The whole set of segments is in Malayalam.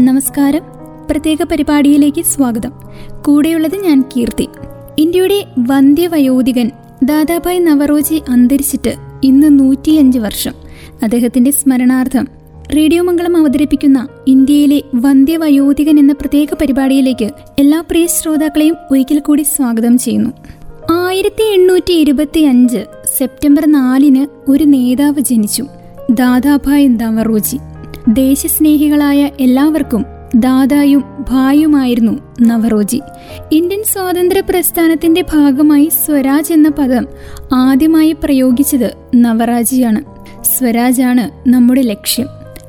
നമസ്കാരം. പ്രത്യേക പരിപാടിയിലേക്ക് സ്വാഗതം. കൂടെയുള്ളത് ഞാൻ കീർത്തി. ഇന്ത്യയുടെ വന്ധ്യവയോധികൻ ദാദാഭായ് നവറോജി അന്തരിച്ചിട്ട് ഇന്ന് നൂറ്റിയഞ്ച് വർഷം. അദ്ദേഹത്തിന്റെ സ്മരണാർത്ഥം റേഡിയോ മംഗളം അവതരിപ്പിക്കുന്ന ഇന്ത്യയിലെ വന്ധ്യവയോധികൻ എന്ന പ്രത്യേക പരിപാടിയിലേക്ക് എല്ലാ പ്രിയ ശ്രോതാക്കളെയും ഒരിക്കൽ കൂടി സ്വാഗതം ചെയ്യുന്നു. ആയിരത്തി എണ്ണൂറ്റി ഇരുപത്തി അഞ്ച് സെപ്റ്റംബർ നാലിന് ഒരു നേതാവ് ജനിച്ചു. ദാദാഭായ് നവറോജി. ദേശസ്നേഹികളായ എല്ലാവർക്കും ദാദായും ഭായുമായിരുന്നു നവറോജി. ഇന്ത്യൻ സ്വാതന്ത്ര്യ പ്രസ്ഥാനത്തിന്റെ ഭാഗമായി സ്വരാജ് എന്ന പദം ആദ്യമായി പ്രയോഗിച്ചത് നവറാജിയാണ് സ്വരാജാണ് നമ്മുടെ ലക്ഷ്യം.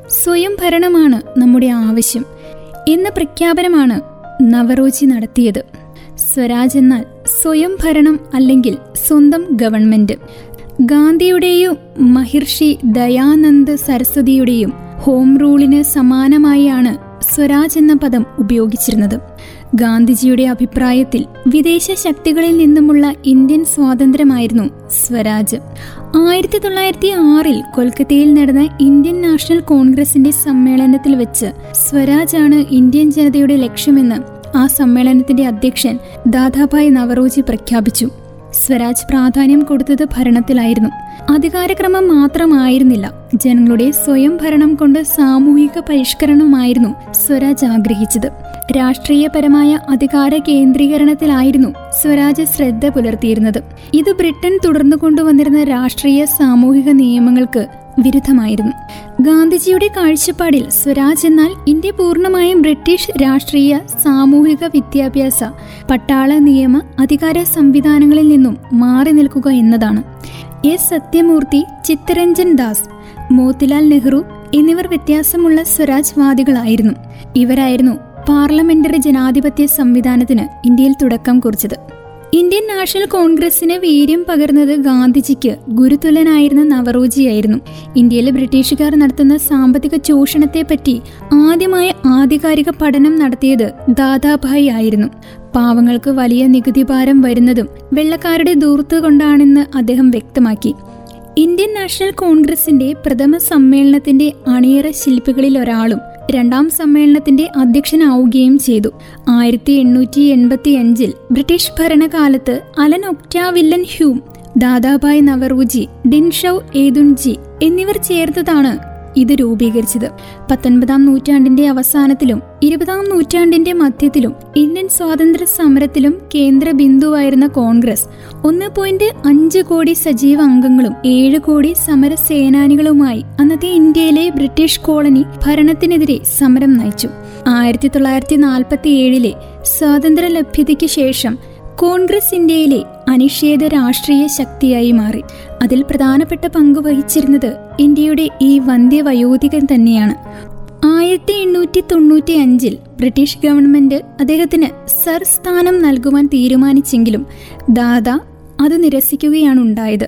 സ്വയം ഭരണമാണ് നമ്മുടെ ആവശ്യം എന്ന പ്രഖ്യാപനമാണ് നവറോജി നടത്തിയത്. സ്വരാജ് എന്നാൽ സ്വയം ഭരണം അല്ലെങ്കിൽ സ്വന്തം ഗവൺമെന്റ്. ഗാന്ധിയുടെയും മഹിർഷി ദയാനന്ദ് സരസ്വതിയുടെയും ഹോം റൂളിന് സമാനമായാണ് സ്വരാജ് എന്ന പദം ഉപയോഗിച്ചിരുന്നത്. ഗാന്ധിജിയുടെ അഭിപ്രായത്തിൽ വിദേശ ശക്തികളിൽ നിന്നുമുള്ള ഇന്ത്യൻ സ്വാതന്ത്ര്യമായിരുന്നു സ്വരാജ്. ആയിരത്തി തൊള്ളായിരത്തി ആറിൽ കൊൽക്കത്തയിൽ നടന്ന ഇന്ത്യൻ നാഷണൽ കോൺഗ്രസിന്റെ സമ്മേളനത്തിൽ വെച്ച് സ്വരാജ് ആണ് ഇന്ത്യൻ ജനതയുടെ ലക്ഷ്യമെന്ന് ആ സമ്മേളനത്തിന്റെ അധ്യക്ഷൻ ദാദാഭായ് നവറോജി പ്രഖ്യാപിച്ചു. സ്വരാജ് പ്രാധാന്യം കൊടുത്തത് ഭരണത്തിലായിരുന്നു. അധികാരക്രമം മാത്രമായിരുന്നില്ല. ജനങ്ങളുടെ സ്വയം ഭരണം കൊണ്ട് സാമൂഹിക പരിഷ്കരണമായിരുന്നു സ്വരാജ് ആഗ്രഹിച്ചത്. രാഷ്ട്രീയപരമായ അധികാര കേന്ദ്രീകരണത്തിലായിരുന്നു സ്വരാജ് ശ്രദ്ധ പുലർത്തിയിരുന്നത്. ഇത് ബ്രിട്ടൻ തുടർന്നു കൊണ്ടുവന്നിരുന്ന രാഷ്ട്രീയ സാമൂഹിക നിയമങ്ങൾക്ക് വിരുദ്ധമായിരുന്നു. ഗാന്ധിജിയുടെ കാഴ്ചപ്പാടിൽ സ്വരാജ് എന്നാൽ ഇന്ത്യ പൂർണമായും ബ്രിട്ടീഷ് രാഷ്ട്രീയ സാമൂഹിക വിദ്യാഭ്യാസ പട്ടാള നിയമ അധികാര സംവിധാനങ്ങളിൽ നിന്നും മാറി നിൽക്കുക എന്നതാണ്. എസ് സത്യമൂർത്തി ചിത്തരഞ്ജൻ ദാസ് മോത്തിലാൽ നെഹ്റു എന്നിവർ വ്യത്യാസമുള്ള സ്വരാജ് വാദികളായിരുന്നു ഇവരായിരുന്നു പാർലമെന്ററി ജനാധിപത്യ സംവിധാനത്തിന് ഇന്ത്യയിൽ തുടക്കം കുറിച്ചത്. ഇന്ത്യൻ നാഷണൽ കോൺഗ്രസിന് വീര്യം പകർന്നത് ഗാന്ധിജിക്ക് ഗുരുതുലനായിരുന്ന നവറോജിയായിരുന്നു. ഇന്ത്യയിലെ ബ്രിട്ടീഷുകാർ നടത്തുന്ന സാമ്പത്തിക ചൂഷണത്തെപ്പറ്റി ആദ്യമായ ആധികാരിക പഠനം നടത്തിയത് ദാദാഭായി ആയിരുന്നു പാവങ്ങൾക്ക് വലിയ നികുതി ഭാരം വരുന്നതും വെള്ളക്കാരുടെ ദൂർത്ത് കൊണ്ടാണെന്ന് അദ്ദേഹം വ്യക്തമാക്കി. ഇന്ത്യൻ നാഷണൽ കോൺഗ്രസിന്റെ പ്രഥമ സമ്മേളനത്തിന്റെ അണിയറ ശില്പികളിൽ ഒരാളും രണ്ടാം സമ്മേളനത്തിന്റെ അധ്യക്ഷനാവുകയും ചെയ്തു. ആയിരത്തി എണ്ണൂറ്റി എൺപത്തി അഞ്ചിൽ ബ്രിട്ടീഷ് ഭരണകാലത്ത് Allan Octavian Hume Dadabhai Naoroji Dinshaw Edulji എന്നിവർ ചേർത്തതാണ് ഇത് രൂപീകരിച്ചത്. പത്തൊൻപതാം നൂറ്റാണ്ടിന്റെ അവസാനത്തിലും ഇരുപതാം നൂറ്റാണ്ടിന്റെ മധ്യത്തിലും ഇന്ത്യൻ സ്വാതന്ത്ര്യ സമരത്തിലും കേന്ദ്ര ബിന്ദുവായിരുന്ന കോൺഗ്രസ് ഒന്ന് പോയിന്റ് അഞ്ച് കോടി സജീവ അംഗങ്ങളും ഏഴ് കോടി സമര സേനാനികളുമായി അന്നത്തെ ഇന്ത്യയിലെ ബ്രിട്ടീഷ് കോളനി ഭരണത്തിനെതിരെ സമരം നയിച്ചു. ആയിരത്തി തൊള്ളായിരത്തി നാൽപ്പത്തി ഏഴിലെ സ്വാതന്ത്ര്യ ലഭ്യതയ്ക്ക് ശേഷം കോൺഗ്രസ് ഇന്ത്യയിലെ അനിഷേധ രാഷ്ട്രീയ ശക്തിയായി മാറി. അതിൽ പ്രധാനപ്പെട്ട പങ്ക് വഹിച്ചിരുന്നത് ഇന്ത്യയുടെ ഈ വന്ധ്യവയോധികൻ തന്നെയാണ്. ആയിരത്തി എണ്ണൂറ്റി തൊണ്ണൂറ്റി അഞ്ചിൽ ബ്രിട്ടീഷ് ഗവൺമെന്റ് അദ്ദേഹത്തിന് സർ സ്ഥാനം നൽകുവാൻ തീരുമാനിച്ചെങ്കിലും ദാദ അത് നിരസിക്കുകയാണ് ഉണ്ടായത്.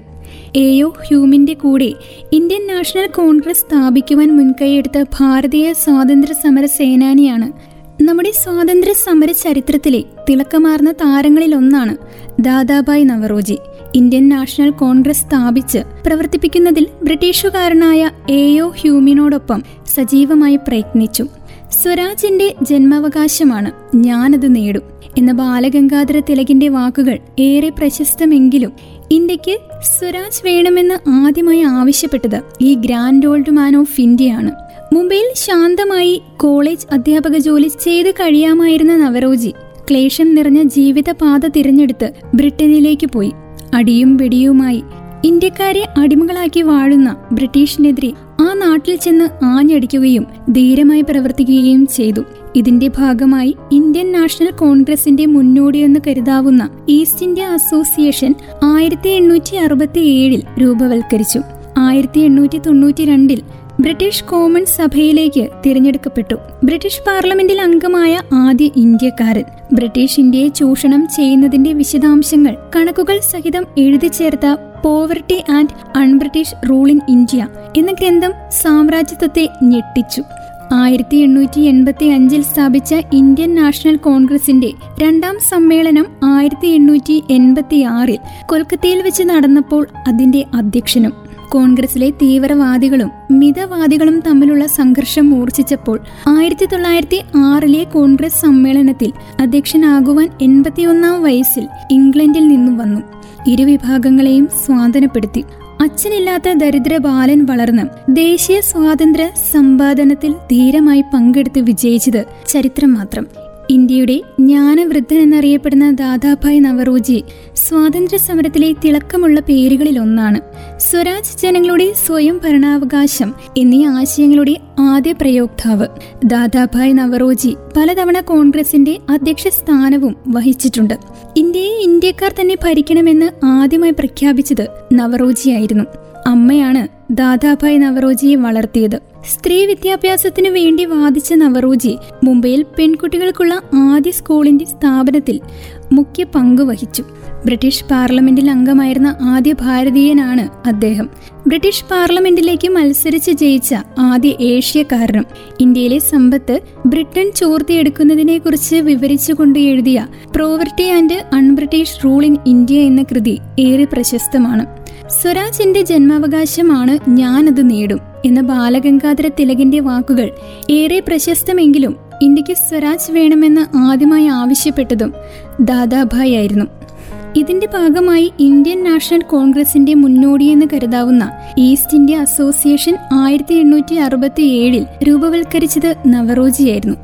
എയോ ഹ്യൂമിന്റെ കൂടെ ഇന്ത്യൻ നാഷണൽ കോൺഗ്രസ് സ്ഥാപിക്കുവാൻ മുൻകൈയെടുത്ത ഭാരതീയ സ്വാതന്ത്ര്യ സമര സേനാനിയാണ് നമ്മുടെ സ്വാതന്ത്ര്യ സമര ചരിത്രത്തിലെ തിളക്കമാർന്ന താരങ്ങളിലൊന്നാണ് Dadabhai Naoroji. Indian National Congress സ്ഥാപിച്ച് പ്രവർത്തിപ്പിക്കുന്നതിൽ ബ്രിട്ടീഷുകാരനായ എയോ ഹ്യൂമിനോടൊപ്പം സജീവമായി പ്രയത്നിച്ചു. സ്വരാജിന്റെ ജന്മാവകാശമാണ് ഞാനത് നേടും എന്ന ബാലഗംഗാധര തിലകിന്റെ വാക്കുകൾ ഏറെ പ്രശസ്തമെങ്കിലും ഇന്ത്യയ്ക്ക് സ്വരാജ് വേണമെന്ന് ആദ്യമായി ആവശ്യപ്പെട്ടത് ഈ ഗ്രാൻഡ് ഓൾഡ് മാൻ ഓഫ് ഇന്ത്യയാണ്. മുംബൈയിൽ ശാന്തമായി കോളേജ് അധ്യാപക ജോലി ചെയ്ത് കഴിയാമായിരുന്ന നവറോജി ക്ലേശം നിറഞ്ഞ ജീവിതപാത തിരഞ്ഞെടുത്ത് ബ്രിട്ടനിലേക്ക് പോയി. അടിയും വെടിയുമായി ഇന്ത്യക്കാരെ അടിമകളാക്കി വാഴുന്ന ബ്രിട്ടീഷിനെതിരെ ആ നാട്ടിൽ ചെന്ന് ആഞ്ഞടിക്കുകയും ധീരമായി പ്രവർത്തിക്കുകയും ചെയ്തു. ഇതിന്റെ ഭാഗമായി ഇന്ത്യൻ നാഷണൽ കോൺഗ്രസിന്റെ മുന്നോടിയെന്ന് കരുതാവുന്ന ഈസ്റ്റ് ഇന്ത്യ അസോസിയേഷൻ ആയിരത്തി എണ്ണൂറ്റി അറുപത്തി ഏഴിൽ രൂപവൽക്കരിച്ചു ആയിരത്തി എണ്ണൂറ്റി തൊണ്ണൂറ്റി രണ്ടിൽ ബ്രിട്ടീഷ് കോമൺ സഭയിലേക്ക് തിരഞ്ഞെടുക്കപ്പെട്ടു. ബ്രിട്ടീഷ് പാർലമെന്റിൽ അംഗമായ ആദ്യ ഇന്ത്യക്കാരൻ. ബ്രിട്ടീഷ് ഇന്ത്യയെ ചൂഷണം ചെയ്യുന്നതിന്റെ വിശദാംശങ്ങൾ കണക്കുകൾ സഹിതം എഴുതി ചേർത്ത poverty and un British rule in India എന്ന ഗ്രന്ഥം സാമ്രാജ്യത്വത്തെ ഞെട്ടിച്ചു. ആയിരത്തി എണ്ണൂറ്റി എൺപത്തി അഞ്ചിൽ സ്ഥാപിച്ച ഇന്ത്യൻ നാഷണൽ കോൺഗ്രസിന്റെ രണ്ടാം സമ്മേളനം ആയിരത്തി എണ്ണൂറ്റി എൺപത്തി ആറിൽ കൊൽക്കത്തയിൽ വെച്ച് നടന്നപ്പോൾ അതിന്റെ അധ്യക്ഷനും കോൺഗ്രസിലെ തീവ്രവാദികളും മിതവാദികളും തമ്മിലുള്ള സംഘർഷം മൂർച്ഛിച്ചപ്പോൾ ആയിരത്തി തൊള്ളായിരത്തി ആറിലെ കോൺഗ്രസ് സമ്മേളനത്തിൽ അധ്യക്ഷനാകുവാൻ എൺപത്തിയൊന്നാം വയസ്സിൽ ഇംഗ്ലണ്ടിൽ നിന്നും വന്നു. ഇരുവിഭാഗങ്ങളെയും സ്വാതന്ത്ര്യപ്പെടുത്തി അച്ഛനില്ലാത്ത ദരിദ്ര ബാലൻ വളർന്ന് ദേശീയ സ്വാതന്ത്ര്യ സമ്പാദനത്തിൽ ധീരമായി പങ്കെടുത്ത് വിജയിച്ചത് ചരിത്രം മാത്രം. ഇന്ത്യയുടെ ജ്ഞാനവൃദ്ധൻ എന്നറിയപ്പെടുന്ന ദാദാഭായ് നവറോജി സ്വാതന്ത്ര്യ സമരത്തിലെ തിളക്കമുള്ള പേരുകളിൽ ഒന്നാണ് സ്വരാജ് ജനങ്ങളുടെ സ്വയം ഭരണാവകാശം എന്നീ ആശയങ്ങളുടെ ആദ്യ പ്രയോക്താവ്. ദാദാഭായ് നവറോജി പലതവണ കോൺഗ്രസിന്റെ അധ്യക്ഷ സ്ഥാനവും വഹിച്ചിട്ടുണ്ട്. ഇന്ത്യയെ ഇന്ത്യക്കാർ തന്നെ ഭരിക്കണമെന്ന് ആദ്യമായി പ്രഖ്യാപിച്ചത് നവറോജിയായിരുന്നു. അമ്മയാണ് ദാദാഭായ് നവറോജിയെ വളർത്തിയത്. സ്ത്രീ വിദ്യാഭ്യാസത്തിനു വേണ്ടി വാദിച്ച നവറൂജി മുംബൈയിൽ പെൺകുട്ടികൾക്കുള്ള ആദ്യ സ്കൂളിന്റെ സ്ഥാപനത്തിൽ മുഖ്യ പങ്ക് വഹിച്ചു. ബ്രിട്ടീഷ് പാർലമെന്റിൽ അംഗമായിരുന്ന ആദ്യ ഭാരതീയനാണ് അദ്ദേഹം. ബ്രിട്ടീഷ് പാർലമെന്റിലേക്ക് മത്സരിച്ച് ജയിച്ച ആദ്യ ഏഷ്യക്കാരനും ഇന്ത്യയിലെ സമ്പത്ത് ബ്രിട്ടൻ ചോർത്തിയെടുക്കുന്നതിനെക്കുറിച്ച് വിവരിച്ചുകൊണ്ട് എഴുതിയ poverty and un British rule in India എന്ന കൃതി ഏറെ പ്രശസ്തമാണ്. സ്വരാജിന്റെ ജന്മാവകാശമാണ് ഞാനത് നേടും. എന്ന ബാലഗംഗാധര തിലകിന്റെ വാക്കുകൾ ഏറെ പ്രശസ്തമെങ്കിലും ഇന്ത്യയ്ക്ക് സ്വരാജ് വേണമെന്ന് ആദ്യമായി ആവശ്യപ്പെട്ടതും ദാദാഭായ് ആയിരുന്നു. ഇതിന്റെ ഭാഗമായി ഇന്ത്യൻ നാഷണൽ കോൺഗ്രസിന്റെ മുന്നോടിയെന്ന് കരുതാവുന്ന ഈസ്റ്റ് ഇന്ത്യ അസോസിയേഷൻ ആയിരത്തി എണ്ണൂറ്റി അറുപത്തി ഏഴിൽ രൂപവൽക്കരിച്ചത് നവറോജിയായിരുന്നു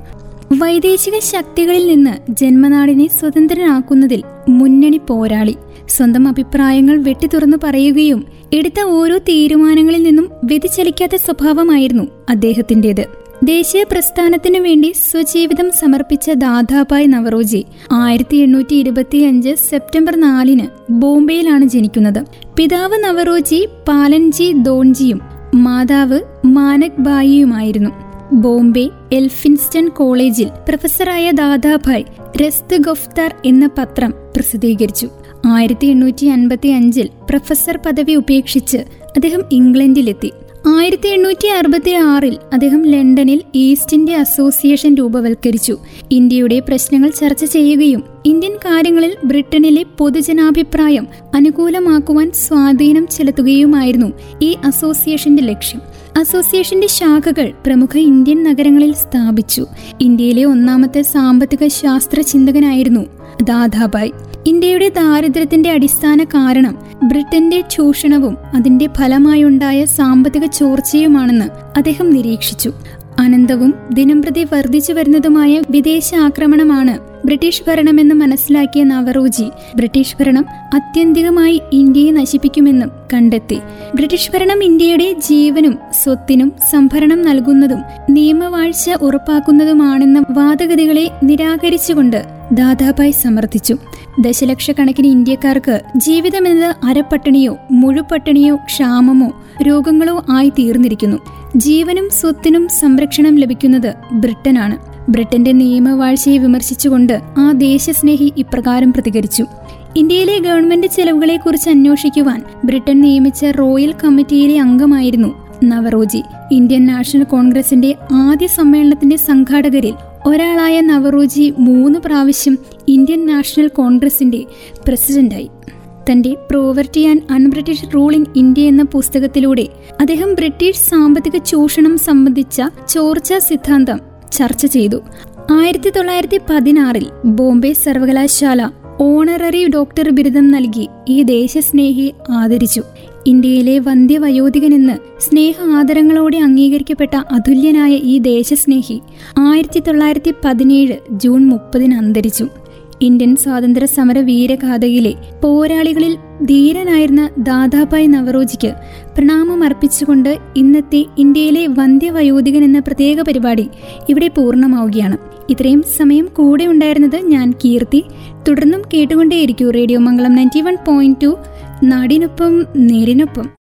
വൈദേശിക ശക്തികളിൽ നിന്ന് ജന്മനാടിനെ സ്വതന്ത്രനാക്കുന്നതിൽ മുന്നണി പോരാളി. സ്വന്തം അഭിപ്രായങ്ങൾ വെട്ടിത്തുറന്നു പറയുകയും എടുത്ത ഓരോ തീരുമാനങ്ങളിൽ നിന്നും വ്യതിചലിക്കാത്ത സ്വഭാവമായിരുന്നു അദ്ദേഹത്തിന്റെത്. ദേശീയ പ്രസ്ഥാനത്തിനു വേണ്ടി സ്വജീവിതം സമർപ്പിച്ച ദാദാഭായ് നവറോജി ആയിരത്തി എണ്ണൂറ്റി ഇരുപത്തിയഞ്ച് സെപ്റ്റംബർ നാലിന് ബോംബെയിലാണ് ജനിക്കുന്നത്. പിതാവ് നവറോജി പാലൻജി ദോൺജിയും മാതാവ് മാനക് ബായിയുമായിരുന്നു. ബോംബെ എൽഫിൻസ്റ്റൺ കോളേജിൽ പ്രൊഫസറായ ദാദാഭായ് രസ്ത് ഗൊഫ്താർ എന്ന പത്രം പ്രസിദ്ധീകരിച്ചു. ആയിരത്തി എണ്ണൂറ്റി അൻപത്തി അഞ്ചിൽ പ്രൊഫസർ പദവി ഉപേക്ഷിച്ച് അദ്ദേഹം ഇംഗ്ലണ്ടിലെത്തി. ആയിരത്തി എണ്ണൂറ്റി അറുപത്തി ആറിൽ അദ്ദേഹം ലണ്ടനിൽ ഈസ്റ്റ് ഇന്ത്യ അസോസിയേഷൻ രൂപവൽക്കരിച്ചു. ഇന്ത്യയുടെ പ്രശ്നങ്ങൾ ചർച്ച ചെയ്യുകയും ഇന്ത്യൻ കാര്യങ്ങളിൽ ബ്രിട്ടനിലെ പൊതുജനാഭിപ്രായം അനുകൂലമാക്കുവാൻ സ്വാധീനം ചെലുത്തുകയുമായിരുന്നു ഈ അസോസിയേഷന്റെ ലക്ഷ്യം. അസോസിയേഷന്റെ ശാഖകൾ പ്രമുഖ ഇന്ത്യൻ നഗരങ്ങളിൽ സ്ഥാപിച്ചു. ഇന്ത്യയിലെ ഒന്നാമത്തെ സാമ്പത്തിക ശാസ്ത്ര ചിന്തകനായിരുന്നു ദാദാബായ് ഇന്ത്യയുടെ ദാരിദ്ര്യത്തിന്റെ അടിസ്ഥാന കാരണം ബ്രിട്ടന്റെ ചൂഷണവും അതിന്റെ ഫലമായുണ്ടായ സാമ്പത്തിക ചോർച്ചയുമാണെന്ന് അദ്ദേഹം നിരീക്ഷിച്ചു. അനന്തവും ദിനംപ്രതി വർദ്ധിച്ചു വരുന്നതുമായ വിദേശ ആക്രമണമാണ് ബ്രിട്ടീഷ് ഭരണമെന്ന് മനസ്സിലാക്കിയ നവറോജി ബ്രിട്ടീഷ് ഭരണം അത്യന്തികമായി ഇന്ത്യയെ നശിപ്പിക്കുമെന്നും കണ്ടെത്തി. ബ്രിട്ടീഷ് ഭരണം ഇന്ത്യയുടെ ജീവനും സ്വത്തിനും സംഭരണം നൽകുന്നതും നിയമവാഴ്ച ഉറപ്പാക്കുന്നതുമാണെന്ന വാദഗതികളെ നിരാകരിച്ചുകൊണ്ട് ദാദാഭായ് സമർത്ഥിച്ചു. ദശലക്ഷക്കണക്കിന് ഇന്ത്യക്കാർക്ക് ജീവിതമെന്നത് അരപ്പട്ടിണിയോ മുഴുപട്ടിണിയോ ക്ഷാമമോ രോഗങ്ങളോ ആയി തീർന്നിരിക്കുന്നു ജീവനും സ്വത്തിനും സംരക്ഷണം ലഭിക്കുന്നത് ബ്രിട്ടനാണ്. ബ്രിട്ടന്റെ നിയമവാഴ്ചയെ വിമർശിച്ചുകൊണ്ട് ആ ദേശസ്നേഹി ഇപ്രകാരം പ്രതികരിച്ചു. ഇന്ത്യയിലെ ഗവൺമെന്റ് ചെലവുകളെക്കുറിച്ച് അന്വേഷിക്കുവാൻ ബ്രിട്ടൻ നിയമിച്ച റോയൽ കമ്മിറ്റിയിലെ അംഗമായിരുന്നു നവറോജി. ഇന്ത്യൻ നാഷണൽ കോൺഗ്രസിന്റെ ആദ്യ സമ്മേളനത്തിന്റെ സംഘാടകരിൽ ഒരാളായ നവറോജി മൂന്ന് പ്രാവശ്യം ഇന്ത്യൻ നാഷണൽ കോൺഗ്രസിന്റെ പ്രസിഡന്റായി. തന്റെ poverty and un British in India എന്ന പുസ്തകത്തിലൂടെ അദ്ദേഹം ബ്രിട്ടീഷ് സാമ്പത്തിക ചൂഷണം സംബന്ധിച്ച ചോർച്ച സിദ്ധാന്തം ചർച്ച ചെയ്തു. ആയിരത്തി തൊള്ളായിരത്തി പതിനാറിൽ ബോംബെ സർവകലാശാല ഓണററി ഡോക്ടർ ബിരുദം നൽകി ഈ ദേശസ്നേഹി ആദരിച്ചു. ഇന്ത്യയിലെ വന്ധ്യവയോധികനെന്ന് സ്നേഹ ആദരങ്ങളോടെ അംഗീകരിക്കപ്പെട്ട അതുല്യനായ ഈ ദേശസ്നേഹി ആയിരത്തി തൊള്ളായിരത്തി പതിനേഴ് ജൂൺ മുപ്പതിന് അന്തരിച്ചു. ഇന്ത്യൻ സ്വാതന്ത്ര്യ സമര വീരഗാഥയിലെ പോരാളികളിൽ ധീരനായിരുന്ന ദാദാഭായ് നവറോജിക്ക് പ്രണാമം അർപ്പിച്ചുകൊണ്ട് ഇന്നത്തെ ഇന്ത്യയിലെ വന്ധ്യവയോധികൻ എന്ന പ്രത്യേക പരിപാടി ഇവിടെ പൂർണമാവുകയാണ്. ഇത്രയും സമയം കൂടെ ഉണ്ടായിരുന്നത് ഞാൻ കീർത്തി. തുടർന്നും കേട്ടുകൊണ്ടേയിരിക്കൂ radio Mangalam ninety one point two നാടിനൊപ്പം നേരിനൊപ്പം.